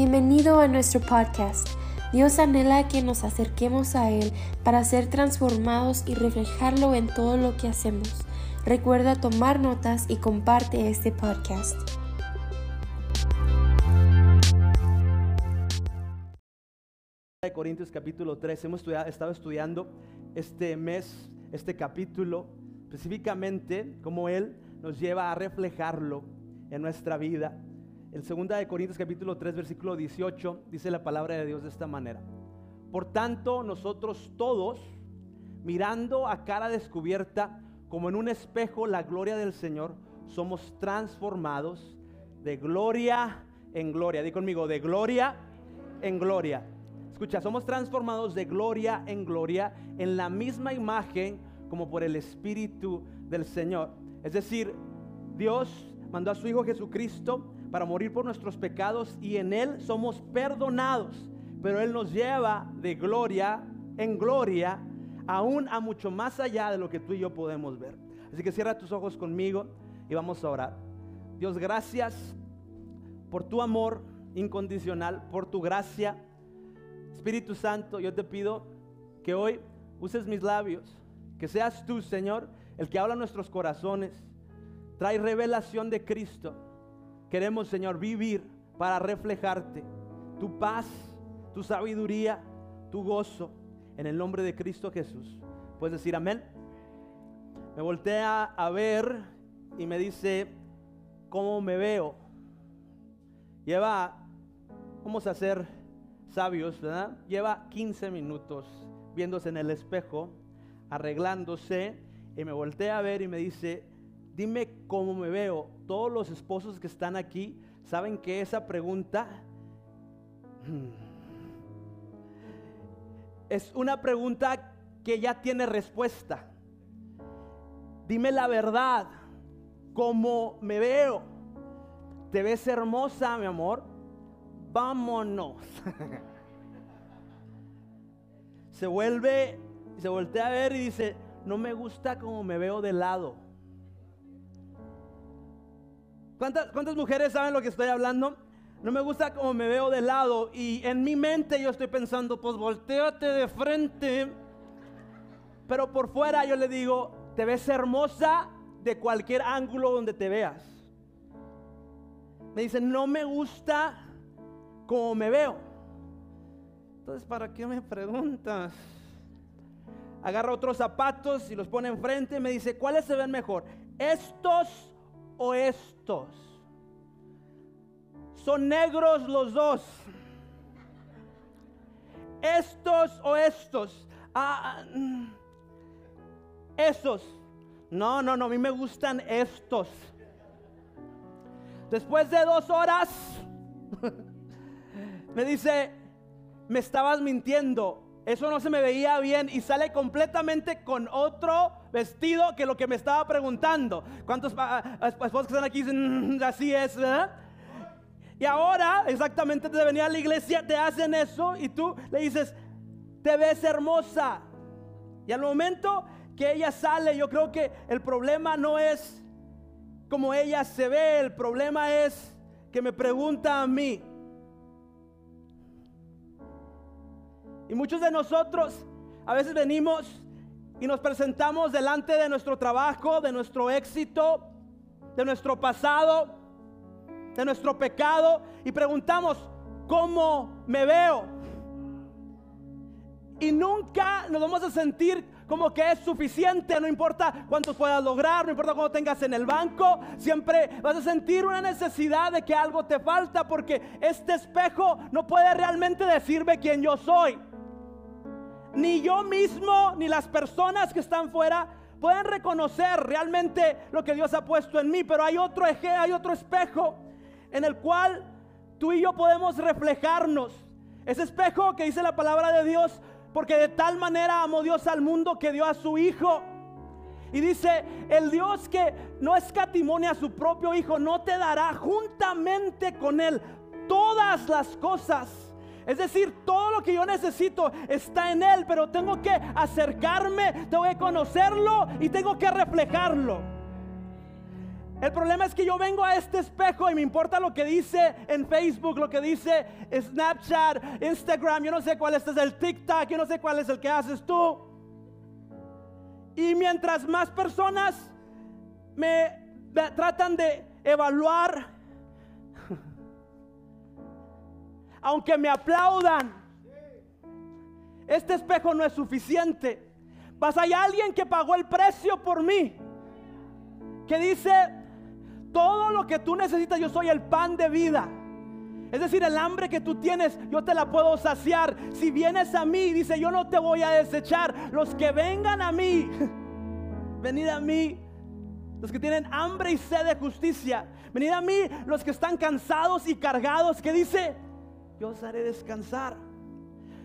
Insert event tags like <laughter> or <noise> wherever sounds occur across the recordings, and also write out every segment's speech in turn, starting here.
Bienvenido a nuestro podcast. Dios anhela que nos acerquemos a Él para ser transformados y reflejarlo en todo lo que hacemos. Recuerda tomar notas y comparte este podcast. de Corintios capítulo 3. Hemos estado estudiando este mes, este capítulo, específicamente cómo Él nos lleva a reflejarlo en nuestra vida. En 2 de Corintios capítulo 3 versículo 18 dice la palabra de Dios de esta manera. Por tanto, nosotros todos, mirando a cara descubierta, como en un espejo, la gloria del Señor, somos transformados de gloria en gloria. Di conmigo, de gloria en gloria. Escucha, somos transformados de gloria en gloria en la misma imagen como por el Espíritu del Señor. Es decir, Dios mandó a su Hijo Jesucristo para morir por nuestros pecados y en Él somos perdonados. Pero Él nos lleva de gloria en gloria, aún a mucho más allá de lo que tú y yo podemos ver. Así que cierra tus ojos conmigo y vamos a orar. Dios, gracias por tu amor incondicional, por tu gracia. Espíritu Santo, yo te pido que hoy uses mis labios, que seas tú, Señor, el que habla nuestros corazones. Trae revelación de Cristo Queremos, Señor, vivir para reflejarte tu paz, tu sabiduría, tu gozo. En el nombre de Cristo Jesús. ¿Puedes decir amén? Me voltea a ver y me dice, ¿cómo me veo? Lleva, vamos a ser sabios, ¿verdad? Lleva 15 minutos viéndose en el espejo, arreglándose, y me voltea a ver y me dice, dime cómo me veo. Todos los esposos que están aquí saben que esa pregunta hmm, es una pregunta que ya tiene respuesta. Dime la verdad, cómo me veo. ¿Te ves hermosa, mi amor? Vámonos. <laughs> se vuelve, se voltea a ver y dice, no me gusta cómo me veo de lado. ¿Cuántas, mujeres saben lo que estoy hablando? No me gusta como me veo de lado y en mi mente yo estoy pensando, pues volteate de frente. Pero por fuera yo le digo, te ves hermosa de cualquier ángulo donde te veas. Me dice, no me gusta como me veo. Entonces, ¿para qué me preguntas? Agarra otros zapatos y los pone enfrente me dice, ¿cuáles se ven mejor? ¿Estos o estos? Son negros los dos. Estos o estos. Ah, mm. esos. No, no, no, a mí me gustan estos. Después de dos horas, <laughs> me dice, me estabas mintiendo eso no se me veía bien y sale completamente con otro vestido que lo que me estaba preguntando. ¿Cuántos esposos que están aquí dicen, mm, así es? Y ahora, exactamente de venir a la iglesia, te hacen eso y tú le dices, te ves hermosa. Y al momento que ella sale, yo creo que el problema no es como ella se ve, el problema es que me pregunta a mí, Y muchos de nosotros a veces venimos y nos presentamos delante de nuestro trabajo, de nuestro éxito, de nuestro pasado, de nuestro pecado y preguntamos, ¿cómo me veo? Y nunca nos vamos a sentir como que es suficiente, no importa cuánto puedas lograr, no importa cuánto tengas en el banco, siempre vas a sentir una necesidad de que algo te falta porque este espejo no puede realmente decirme quién yo soy ni yo mismo, ni las personas que están fuera pueden reconocer realmente lo que Dios ha puesto en mí, pero hay otro eje, hay otro espejo en el cual tú y yo podemos reflejarnos. Ese espejo que dice la palabra de Dios, porque de tal manera amó Dios al mundo que dio a su Hijo. Y dice, el Dios que no escatimonia a su propio Hijo, no te dará juntamente con Él todas las cosas. Es decir, todo lo que yo necesito está en Él, pero tengo que acercarme, tengo que conocerlo y tengo que reflejarlo. El problema es que yo vengo a este espejo y me importa lo que dice en Facebook, lo que dice Snapchat, Instagram, yo no sé cuál este es el TikTok, yo no sé cuál es el que haces tú. Y mientras más personas me, tratan de evaluar, aunque me aplaudan, este espejo no es suficiente. Vas hay alguien que pagó el precio por mí, que dice, todo lo que tú necesitas, yo soy el pan de vida. Es decir, el hambre que tú tienes, yo te la puedo saciar. Si vienes a mí, dice, yo no te voy a desechar. Los que vengan a mí, <laughs> venid a mí. Los que tienen hambre y sed de justicia. Venid a mí, los que están cansados y cargados. Que dice, yo os haré descansar.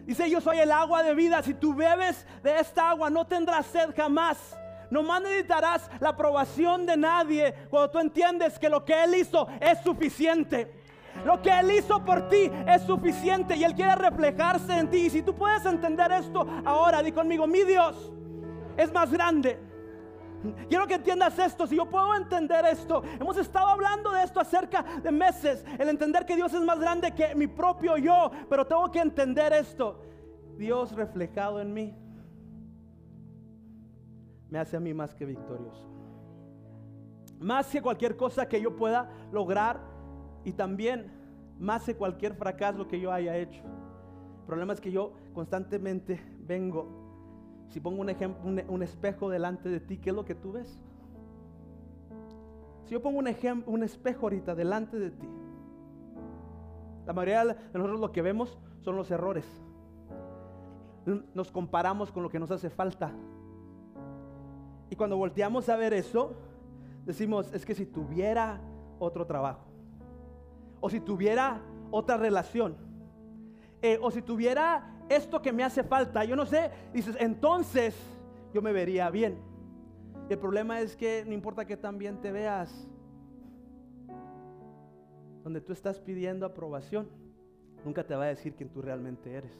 Dice, yo soy el agua de vida. Si tú bebes de esta agua, no tendrás sed jamás. No más necesitarás la aprobación de nadie cuando tú entiendes que lo que Él hizo es suficiente. Lo que Él hizo por ti es suficiente y Él quiere reflejarse en ti. Y si tú puedes entender esto ahora, di conmigo, mi Dios es más grande. Quiero que entiendas esto, si yo puedo entender esto, hemos estado hablando de esto acerca de meses, el entender que Dios es más grande que mi propio yo, pero tengo que entender esto, Dios reflejado en mí me hace a mí más que victorioso. Más que cualquier cosa que yo pueda lograr y también más que cualquier fracaso que yo haya hecho. El problema es que yo constantemente vengo, si pongo un ejemplo, un, espejo delante de ti, ¿qué es lo que tú ves? Si yo pongo un, ejemplo, un espejo ahorita delante de ti, la mayoría de nosotros lo que vemos son los errores. Nos comparamos con lo que nos hace falta. Y cuando volteamos a ver eso, decimos, es que si tuviera otro trabajo, o si tuviera otra relación, eh, o si tuviera esto que me hace falta, yo no sé, dices, entonces yo me vería bien. El problema es que no importa que tan bien te veas, donde tú estás pidiendo aprobación, nunca te va a decir quién tú realmente eres.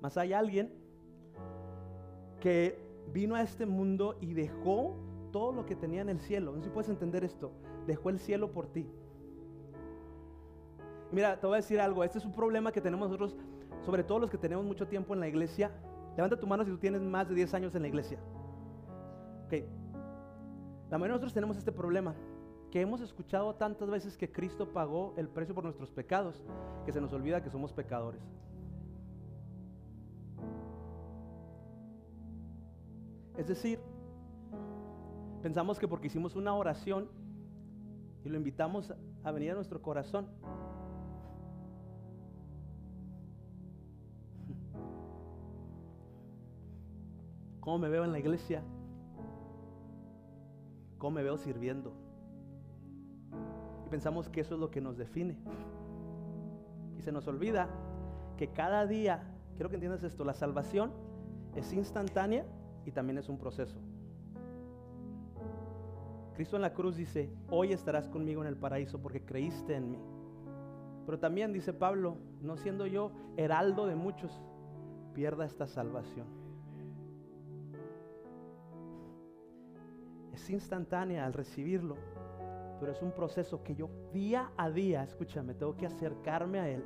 Más hay alguien que vino a este mundo y dejó todo lo que tenía en el cielo. No sé si puedes entender esto. Dejó el cielo por ti. Mira, te voy a decir algo. Este es un problema que tenemos nosotros, sobre todo los que tenemos mucho tiempo en la iglesia. Levanta tu mano si tú tienes más de 10 años en la iglesia. Ok. La mayoría de nosotros tenemos este problema. Que hemos escuchado tantas veces que Cristo pagó el precio por nuestros pecados, que se nos olvida que somos pecadores. Es decir, pensamos que porque hicimos una oración y lo invitamos a venir a nuestro corazón, ¿Cómo me veo en la iglesia? ¿Cómo me veo sirviendo? Y pensamos que eso es lo que nos define. Y se nos olvida que cada día, quiero que entiendas esto, la salvación es instantánea y también es un proceso. Cristo en la cruz dice, hoy estarás conmigo en el paraíso porque creíste en mí. Pero también dice Pablo, no siendo yo heraldo de muchos, pierda esta salvación. Instantánea al recibirlo, pero es un proceso que yo día a día, escúchame, tengo que acercarme a Él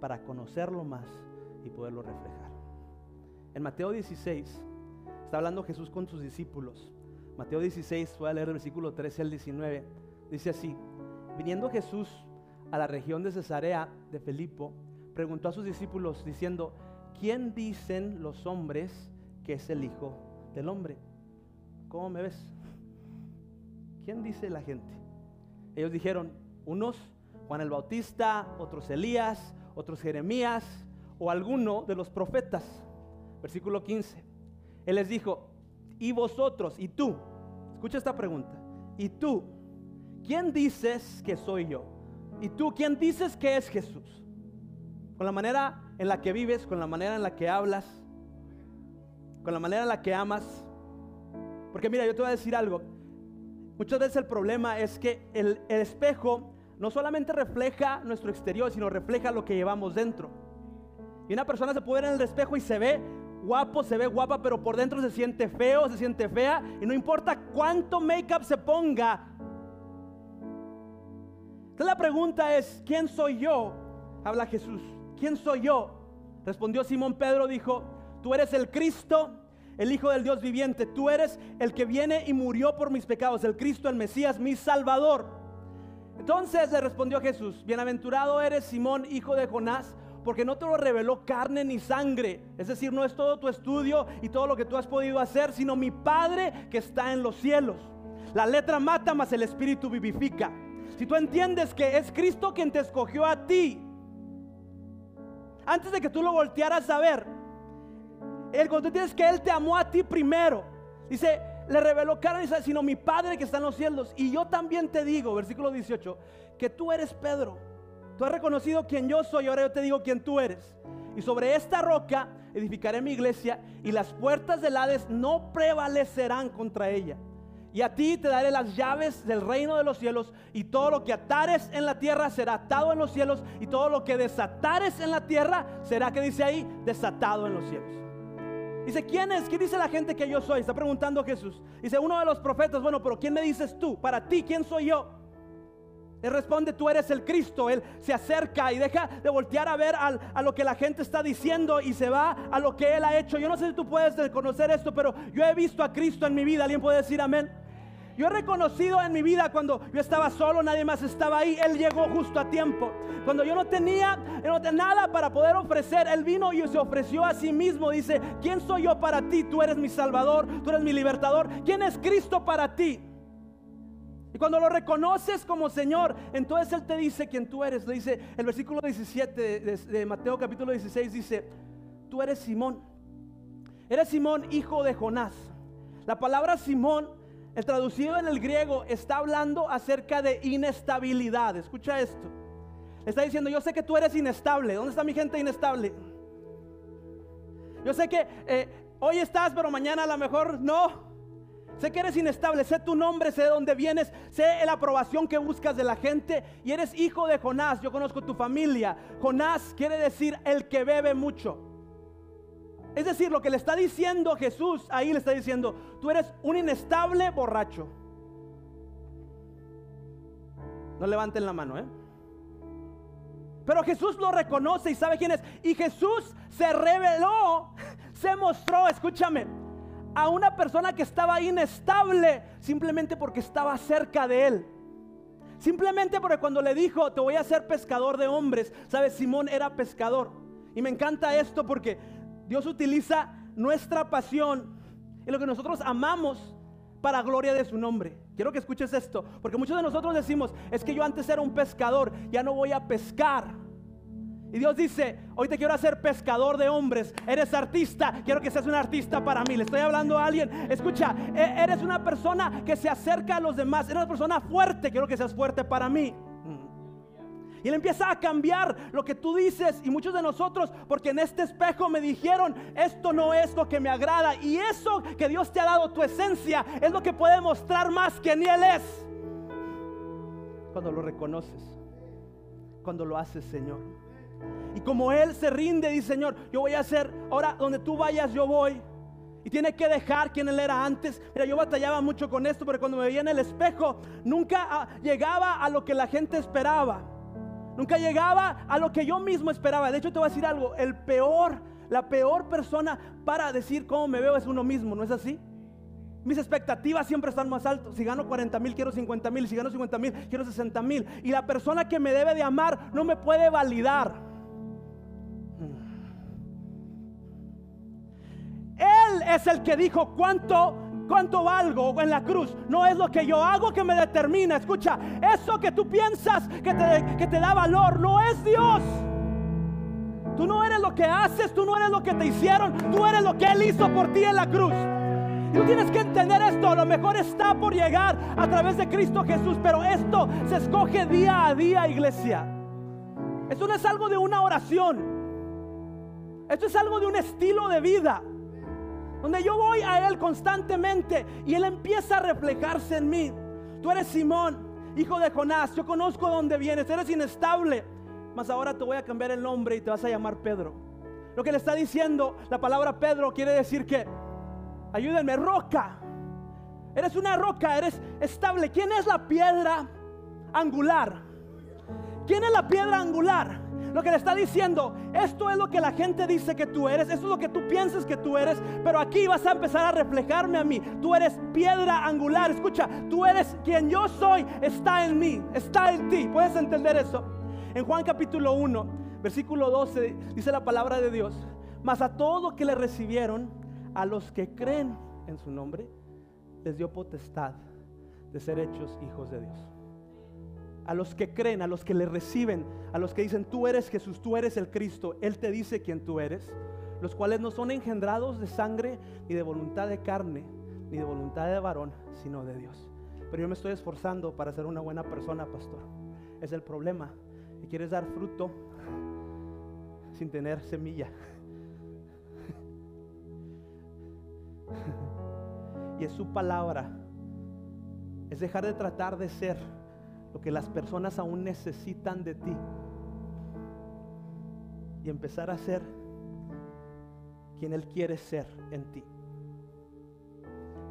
para conocerlo más y poderlo reflejar. En Mateo 16, Está hablando Jesús con sus discípulos. Mateo 16, voy a leer el versículo 13 al 19. Dice así, viniendo Jesús a la región de Cesarea de Felipo, preguntó a sus discípulos diciendo, ¿quién dicen los hombres que es el Hijo del Hombre? ¿Cómo me ves? ¿Quién dice la gente? Ellos dijeron, unos Juan el Bautista, otros Elías, otros Jeremías o alguno de los profetas. Versículo 15. Él les dijo, ¿y vosotros? ¿Y tú? Escucha esta pregunta. ¿Y tú? ¿Quién dices que soy yo? ¿Y tú quién dices que es Jesús? Con la manera en la que vives, con la manera en la que hablas, con la manera en la que amas. Porque mira, yo te voy a decir algo. Muchas veces el problema es que el, espejo no solamente refleja nuestro exterior, sino refleja lo que llevamos dentro. Y una persona se puede ver en el espejo y se ve guapo, se ve guapa, pero por dentro se siente feo, se siente fea. Y no importa cuánto make-up se ponga, Entonces la pregunta es, ¿quién soy yo? Habla Jesús. ¿Quién soy yo? Respondió Simón Pedro, dijo, tú eres el Cristo, el Hijo del Dios viviente. Tú eres el que viene y murió por mis pecados, el Cristo, el Mesías, mi Salvador. Entonces le respondió Jesús, bienaventurado eres Simón, hijo de Jonás, porque no te lo reveló carne ni sangre. Es decir, no es todo tu estudio y todo lo que tú has podido hacer, sino mi Padre que está en los cielos. La letra mata, mas el Espíritu vivifica. Si tú entiendes que es Cristo quien te escogió a ti, antes de que tú lo voltearas a ver, el cuando tú tienes que Él te amó a ti primero. Dice, le reveló carne, sino mi Padre que está en los cielos. Y yo también te digo, versículo 18, que tú eres Pedro. Tú has reconocido quién yo soy, ahora yo te digo quién tú eres. Y sobre esta roca edificaré mi iglesia y las puertas del Hades no prevalecerán contra ella. Y a ti te daré las llaves del reino de los cielos y todo lo que atares en la tierra será atado en los cielos y todo lo que desatares en la tierra será, que dice ahí, desatado en los cielos. Dice, ¿quién es? ¿Qué dice la gente que yo soy? Está preguntando Jesús. Dice, uno de los profetas, bueno, pero ¿quién me dices tú? Para ti, ¿quién soy yo? Él responde, tú eres el Cristo. Él se acerca y deja de voltear a ver a lo que la gente está diciendo y se va a lo que Él ha hecho. Yo no sé si tú puedes conocer esto, pero yo he visto a Cristo en mi vida. ¿Alguien puede decir amén? Yo he reconocido en mi vida cuando yo estaba solo, nadie más estaba ahí. Él llegó justo a tiempo. Cuando yo no tenía, no tenía nada para poder ofrecer, Él vino y se ofreció a sí mismo. Dice, ¿quién soy yo para ti? Tú eres mi Salvador, tú eres mi libertador. ¿Quién es Cristo para ti? Y cuando lo reconoces como Señor, entonces Él te dice quién tú eres. Le dice el versículo 17 de, Mateo capítulo 16, dice, tú eres Simón. Eres Simón, hijo de Jonás. La palabra Simón el traducido en el griego está hablando acerca de inestabilidad. Escucha esto. Está diciendo, yo sé que tú eres inestable. ¿Dónde está mi gente inestable? Yo sé que eh, hoy estás, pero mañana a lo mejor no. Sé que eres inestable, sé tu nombre, sé de dónde vienes, sé la aprobación que buscas de la gente y eres hijo de Jonás. Yo conozco tu familia. Jonás quiere decir el que bebe mucho. Es decir, lo que le está diciendo Jesús, ahí le está diciendo, tú eres un inestable borracho. No levanten la mano, ¿eh? Pero Jesús lo reconoce y sabe quién es. Y Jesús se reveló, se mostró, escúchame, a una persona que estaba inestable simplemente porque estaba cerca de él. Simplemente porque cuando le dijo, te voy a hacer pescador de hombres, sabes, Simón era pescador. Y me encanta esto porque Dios utiliza nuestra pasión y lo que nosotros amamos para gloria de su nombre. Quiero que escuches esto, porque muchos de nosotros decimos, es que yo antes era un pescador, ya no voy a pescar. Y Dios dice, hoy te quiero hacer pescador de hombres, eres artista, quiero que seas un artista para mí. Le estoy hablando a alguien, escucha, e-, eres una persona que se acerca a los demás, eres una persona fuerte, quiero que seas fuerte para mí. Y Él empieza a cambiar lo que tú dices y muchos de nosotros, porque en este espejo me dijeron, esto no es lo que me agrada. Y eso que Dios te ha dado, tu esencia, es lo que puede mostrar más que ni Él es. Cuando lo reconoces, cuando lo haces, Señor. Y como Él se rinde, dice, Señor, yo voy a hacer, ahora donde tú vayas, yo voy. Y tiene que dejar quien él era antes. Mira, yo batallaba mucho con esto, pero cuando me veía en el espejo, nunca ah, llegaba a lo que la gente esperaba. Nunca llegaba a lo que yo mismo esperaba. De hecho, te voy a decir algo. El peor, la peor persona para decir cómo me veo es uno mismo. ¿No es así? Mis expectativas siempre están más altas. Si gano 40 mil, quiero 50 mil. Si gano 50 mil, quiero 60 mil. Y la persona que me debe de amar no me puede validar. Él es el que dijo cuánto cuánto valgo en la cruz. No es lo que yo hago que me determina. Escucha, eso que tú piensas que te, que te da valor no es Dios. Tú no eres lo que haces, tú no eres lo que te hicieron, tú eres lo que Él hizo por ti en la cruz. Y tú tienes que entender esto, a lo mejor está por llegar a través de Cristo Jesús, pero esto se escoge día a día, iglesia. Esto no es algo de una oración. Esto es algo de un estilo de vida donde yo voy a Él constantemente y Él empieza a reflejarse en mí. Tú eres Simón, hijo de Jonás, yo conozco dónde vienes, eres inestable, mas ahora te voy a cambiar el nombre y te vas a llamar Pedro. Lo que le está diciendo la palabra Pedro quiere decir que, ayúdenme, roca. Eres una roca, eres estable. ¿Quién es la piedra angular? ¿quién es la piedra angular? Lo que le está diciendo, esto es lo que la gente dice que tú eres, esto es lo que tú piensas que tú eres, pero aquí vas a empezar a reflejarme a mí. Tú eres piedra angular, escucha, tú eres quien yo soy, está en mí, está en ti. ¿Puedes entender eso? En Juan capítulo 1, versículo 12, dice la palabra de Dios, mas a todos los que le recibieron, a los que creen en su nombre, les dio potestad de ser hechos hijos de Dios a los que creen, a los que le reciben, a los que dicen, tú eres Jesús, tú eres el Cristo, Él te dice quién tú eres, los cuales no son engendrados de sangre, ni de voluntad de carne, ni de voluntad de varón, sino de Dios. Pero yo me estoy esforzando para ser una buena persona, pastor. Es el problema. Y quieres dar fruto sin tener semilla. <laughs> y es su palabra. Es dejar de tratar de ser lo que las personas aún necesitan de ti. Y empezar a ser quien Él quiere ser en ti.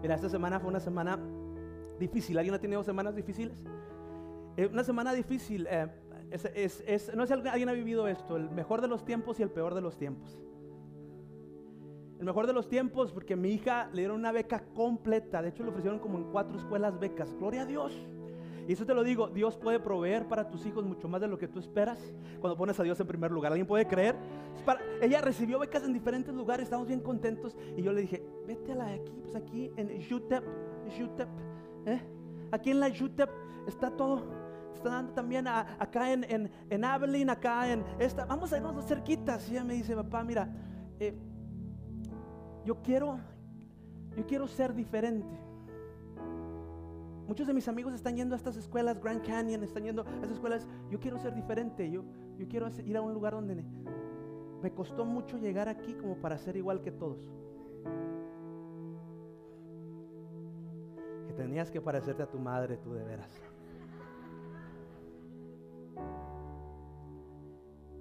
Mira, esta semana fue una semana difícil. ¿Alguien ha tenido semanas difíciles? Eh, una semana difícil. Eh, no sé si alguien ha vivido esto, el mejor de los tiempos y el peor de los tiempos. El mejor de los tiempos porque mi hija le dieron una beca completa. De hecho, le ofrecieron como en cuatro escuelas becas. Gloria a Dios. Y eso te lo digo, Dios puede proveer para tus hijos mucho más de lo que tú esperas cuando pones a Dios en primer lugar. ¿Alguien puede creer? ella recibió becas en diferentes lugares, estamos bien contentos. Y yo le dije, vete a la de aquí, pues aquí en UTEP, UTEP, ¿eh? aquí en la UTEP está todo. Está dando también acá en, en, en, Abilene, acá en esta. Vamos a irnos cerquitas. Y ella me dice, papá, mira, eh, yo quiero, yo quiero ser diferente. Muchos de mis amigos están yendo a estas escuelas, Grand Canyon, están yendo a estas escuelas. Yo quiero ser diferente, yo, yo quiero ir a un lugar donde me costó mucho llegar aquí como para ser igual que todos. Que tenías que parecerte a tu madre, tú de veras.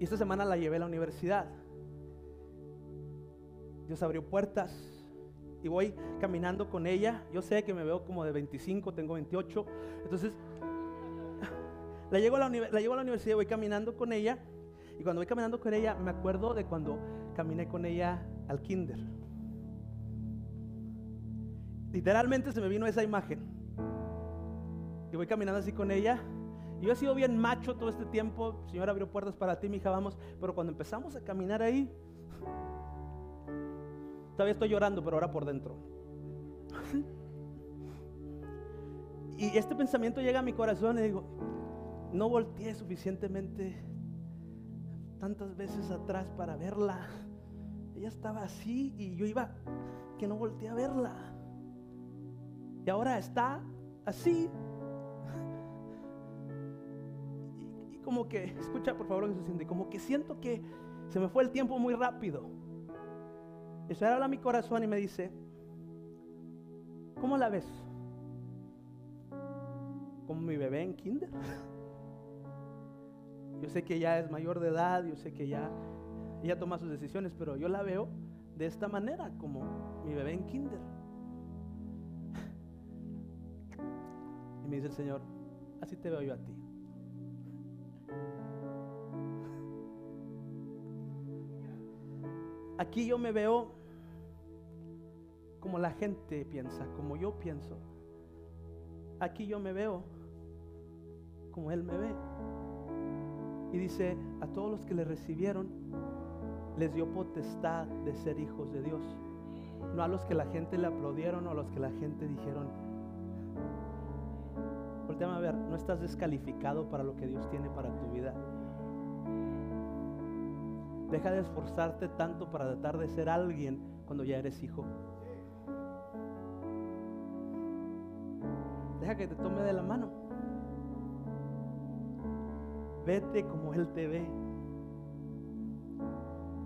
Y esta semana la llevé a la universidad. Dios abrió puertas, y voy caminando con ella. Yo sé que me veo como de 25, tengo 28. Entonces, <laughs> la llevo a la, la, llevo a la universidad, voy caminando con ella. Y cuando voy caminando con ella, me acuerdo de cuando caminé con ella al kinder. Literalmente se me vino esa imagen. Y voy caminando así con ella. Yo he sido bien macho todo este tiempo. Señor abrió puertas para ti, mi hija, vamos. Pero cuando empezamos a caminar ahí, Todavía estoy llorando, pero ahora por dentro. y este pensamiento llega a mi corazón y digo, no volteé suficientemente tantas veces atrás para verla. Ella estaba así y yo iba que no volteé a verla. Y ahora está así. Y, como que, escucha por favor que se siente, como que siento que se me fue el tiempo muy rápido. Eso habla a mi corazón y me dice, ¿cómo la ves? ¿Como mi bebé en kinder? <laughs> Yo sé que ya es mayor de edad, yo sé que ya ella toma sus decisiones, pero yo la veo de esta manera, como mi bebé en kinder. <laughs> Y me dice el Señor, así te veo yo a ti. <laughs> Aquí yo me veo como la gente piensa, como yo pienso. Aquí yo me veo como Él me ve. Y dice, a todos los que le recibieron, les dio potestad de ser hijos de Dios. No a los que la gente le aplaudieron o a los que la gente dijeron. Volteame a ver, no estás descalificado para lo que Dios tiene para tu vida. Deja de esforzarte tanto para tratar de ser alguien cuando ya eres hijo. Que te tome de la mano. Vete como Él te ve.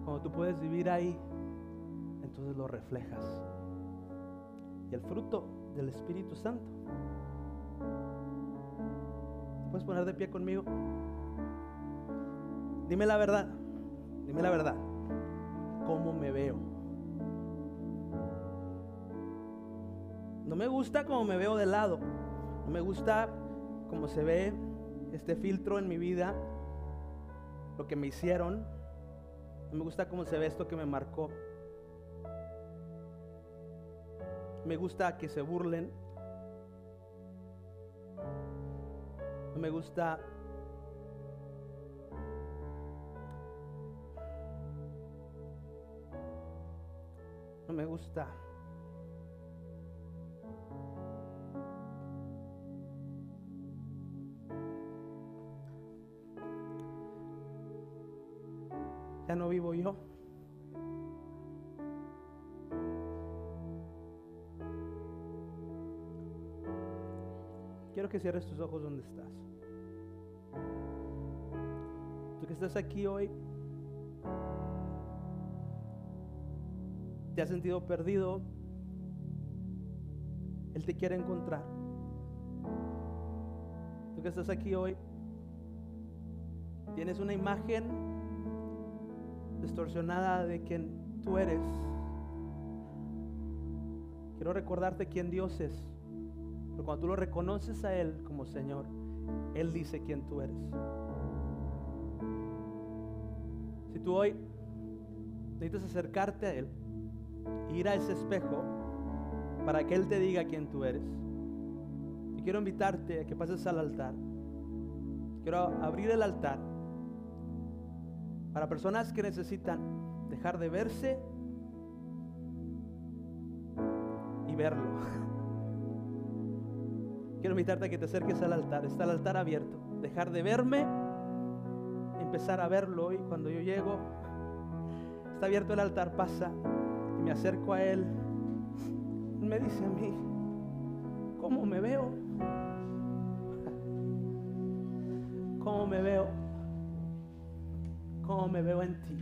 Cuando tú puedes vivir ahí, entonces lo reflejas. Y el fruto del Espíritu Santo. puedes poner de pie conmigo? Dime la verdad. Dime la verdad. ¿Cómo me veo? No me gusta como me veo de lado. No me gusta como se ve este filtro en mi vida, lo que me hicieron. No me gusta cómo se ve esto que me marcó. Me gusta que se burlen. No me gusta No me gusta. No vivo yo. Quiero que cierres tus ojos donde estás. Tú que estás aquí hoy, te has sentido perdido, Él te quiere encontrar. Tú que estás aquí hoy, tienes una imagen distorsionada de quien tú eres. Quiero recordarte quién Dios es. Pero cuando tú lo reconoces a Él como Señor, Él dice quién tú eres. Si tú hoy necesitas acercarte a Él, ir a ese espejo para que Él te diga quién tú eres. Y quiero invitarte a que pases al altar. Quiero abrir el altar para personas que necesitan dejar de verse y verlo. <laughs> Quiero invitarte a que te acerques al altar. Está el altar abierto. Dejar de verme, empezar a verlo. Y cuando yo llego, está abierto el altar, pasa me acerco a Él, me dice a mí, ¿cómo me veo? <laughs> ¿Cómo me veo? ¿Cómo me veo en ti?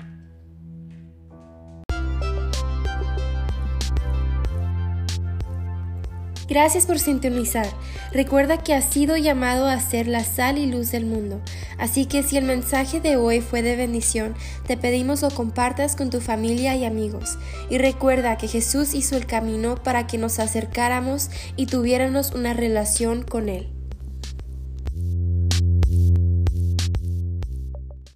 Gracias por sintonizar. Recuerda que has sido llamado a ser la sal y luz del mundo. Así que si el mensaje de hoy fue de bendición, te pedimos lo compartas con tu familia y amigos. Y recuerda que Jesús hizo el camino para que nos acercáramos y tuviéramos una relación con Él.